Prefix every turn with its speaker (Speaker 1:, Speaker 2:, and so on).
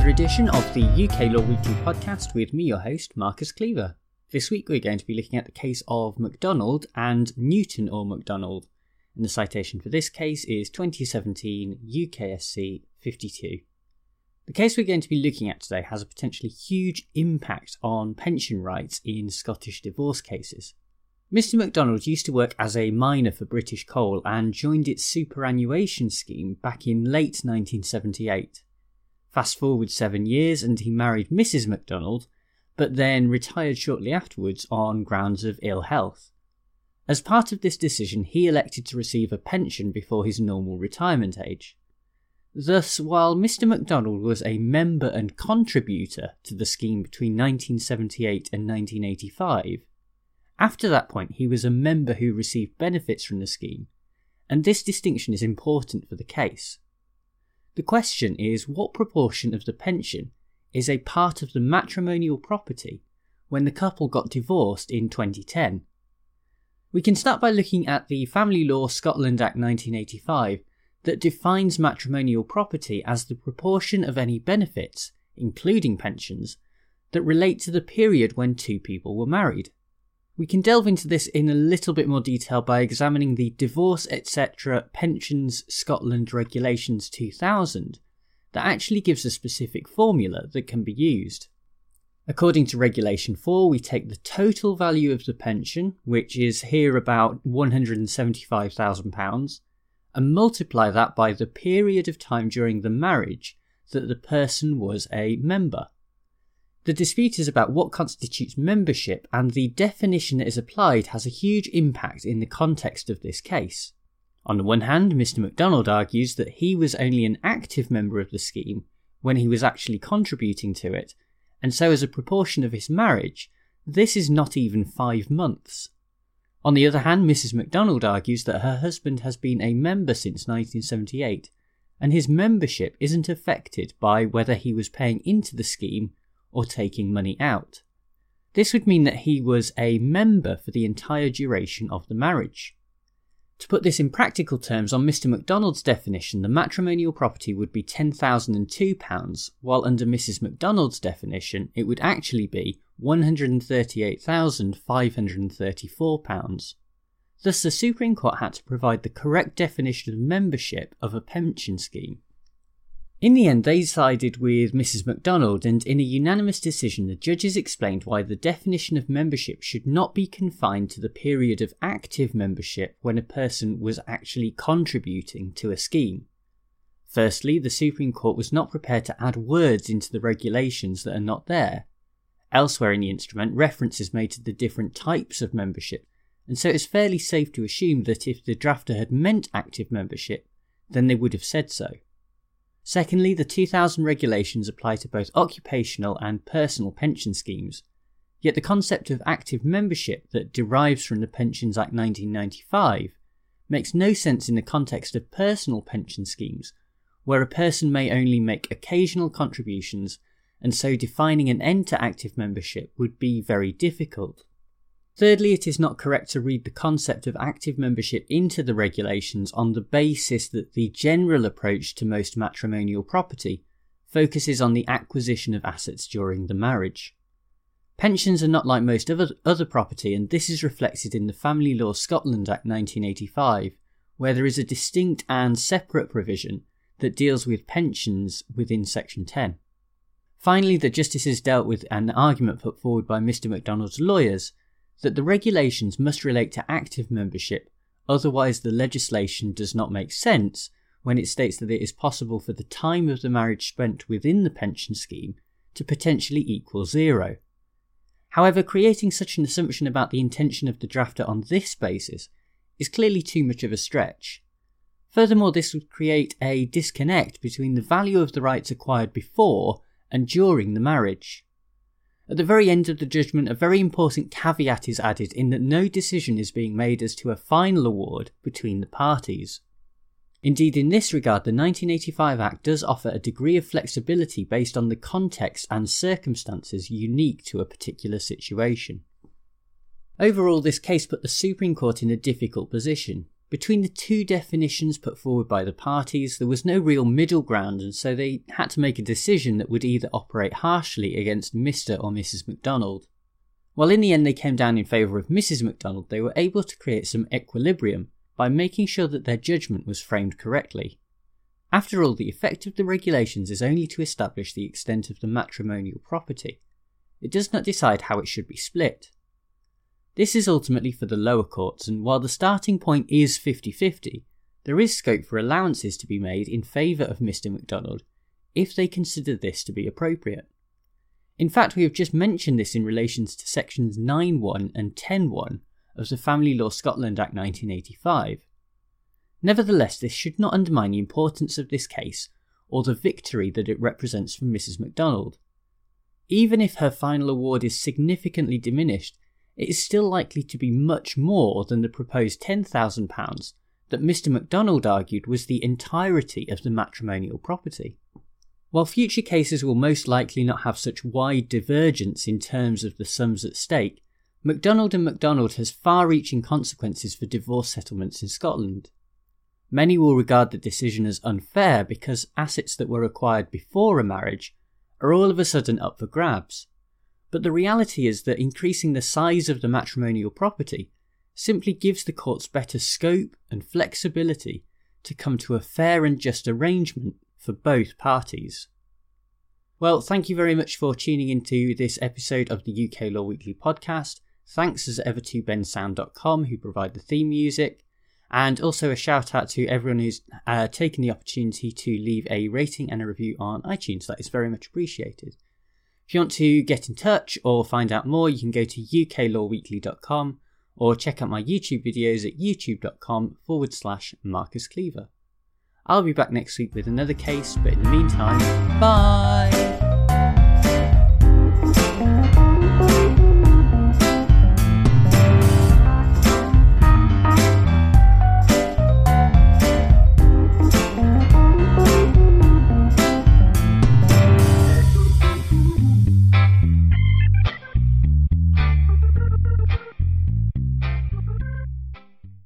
Speaker 1: another edition of the UK Law Weekly podcast with me, your host, Marcus Cleaver. This week we're going to be looking at the case of McDonald and Newton or McDonald, and the citation for this case is 2017 UKSC 52. The case we're going to be looking at today has a potentially huge impact on pension rights in Scottish divorce cases. Mr. McDonald used to work as a miner for British Coal and joined its superannuation scheme back in late 1978. Fast forward seven years and he married Mrs. McDonald, but then retired shortly afterwards on grounds of ill health. As part of this decision, he elected to receive a pension before his normal retirement age. Thus, while Mr. McDonald was a member and contributor to the scheme between 1978 and 1985, after that point he was a member who received benefits from the scheme, and this distinction is important for the case. The question is what proportion of the pension is a part of the matrimonial property when the couple got divorced in 2010? We can start by looking at the Family Law Scotland Act 1985 that defines matrimonial property as the proportion of any benefits, including pensions, that relate to the period when two people were married. We can delve into this in a little bit more detail by examining the Divorce etc. Pensions Scotland Regulations 2000 that actually gives a specific formula that can be used. According to Regulation 4, we take the total value of the pension, which is here about £175,000, and multiply that by the period of time during the marriage that the person was a member. The dispute is about what constitutes membership, and the definition that is applied has a huge impact in the context of this case. On the one hand, Mr. McDonald argues that he was only an active member of the scheme when he was actually contributing to it, and so as a proportion of his marriage, this is not even five months. On the other hand, Mrs. McDonald argues that her husband has been a member since 1978, and his membership isn't affected by whether he was paying into the scheme or taking money out. This would mean that he was a member for the entire duration of the marriage. To put this in practical terms, on Mr. McDonald's definition, the matrimonial property would be £10,002, while under Mrs. McDonald's definition, it would actually be £138,534. Thus, the Supreme Court had to provide the correct definition of membership of a pension scheme. In the end, they sided with Mrs. McDonald, and in a unanimous decision, the judges explained why the definition of membership should not be confined to the period of active membership when a person was actually contributing to a scheme. Firstly, the Supreme Court was not prepared to add words into the regulations that are not there. Elsewhere in the instrument, reference is made to the different types of membership, and so it's fairly safe to assume that if the drafter had meant active membership, then they would have said so. Secondly, the 2000 regulations apply to both occupational and personal pension schemes. Yet the concept of active membership that derives from the Pensions Act 1995 makes no sense in the context of personal pension schemes, where a person may only make occasional contributions, and so defining an end to active membership would be very difficult. Thirdly, it is not correct to read the concept of active membership into the regulations on the basis that the general approach to most matrimonial property focuses on the acquisition of assets during the marriage. Pensions are not like most other, property, and this is reflected in the Family Law Scotland Act 1985, where there is a distinct and separate provision that deals with pensions within Section 10. Finally, the Justices dealt with an argument put forward by Mr. McDonald's lawyers that the regulations must relate to active membership, otherwise, the legislation does not make sense when it states that it is possible for the time of the marriage spent within the pension scheme to potentially equal zero. However, creating such an assumption about the intention of the drafter on this basis is clearly too much of a stretch. Furthermore, this would create a disconnect between the value of the rights acquired before and during the marriage. At the very end of the judgment, a very important caveat is added in that no decision is being made as to a final award between the parties. Indeed, in this regard, the 1985 Act does offer a degree of flexibility based on the context and circumstances unique to a particular situation. Overall, this case put the Supreme Court in a difficult position. Between the two definitions put forward by the parties, there was no real middle ground, and so they had to make a decision that would either operate harshly against Mr. or Mrs. McDonald. While in the end they came down in favour of Mrs. McDonald, they were able to create some equilibrium by making sure that their judgment was framed correctly. After all, the effect of the regulations is only to establish the extent of the matrimonial property. It does not decide how it should be split. This is ultimately for the lower courts, and while the starting point is 50 50, there is scope for allowances to be made in favour of Mr. McDonald if they consider this to be appropriate. In fact, we have just mentioned this in relation to sections 9.1 and 10.1 of the Family Law Scotland Act 1985. Nevertheless, this should not undermine the importance of this case or the victory that it represents for Mrs. McDonald. Even if her final award is significantly diminished, it is still likely to be much more than the proposed £10,000 that Mr. McDonald argued was the entirety of the matrimonial property. While future cases will most likely not have such wide divergence in terms of the sums at stake, McDonald and McDonald has far reaching consequences for divorce settlements in Scotland. Many will regard the decision as unfair because assets that were acquired before a marriage are all of a sudden up for grabs, but the reality is that increasing the size of the matrimonial property simply gives the courts better scope and flexibility to come to a fair and just arrangement for both parties. Well, thank you very much for tuning into this episode of the UK Law Weekly podcast. Thanks as ever to bensound.com who provide the theme music. And also a shout out to everyone who's uh, taken the opportunity to leave a rating and a review on iTunes. That is very much appreciated. If you want to get in touch or find out more, you can go to uklawweekly.com or check out my YouTube videos at youtube.com forward slash Marcus Cleaver. I'll be back next week with another case, but in the meantime, bye!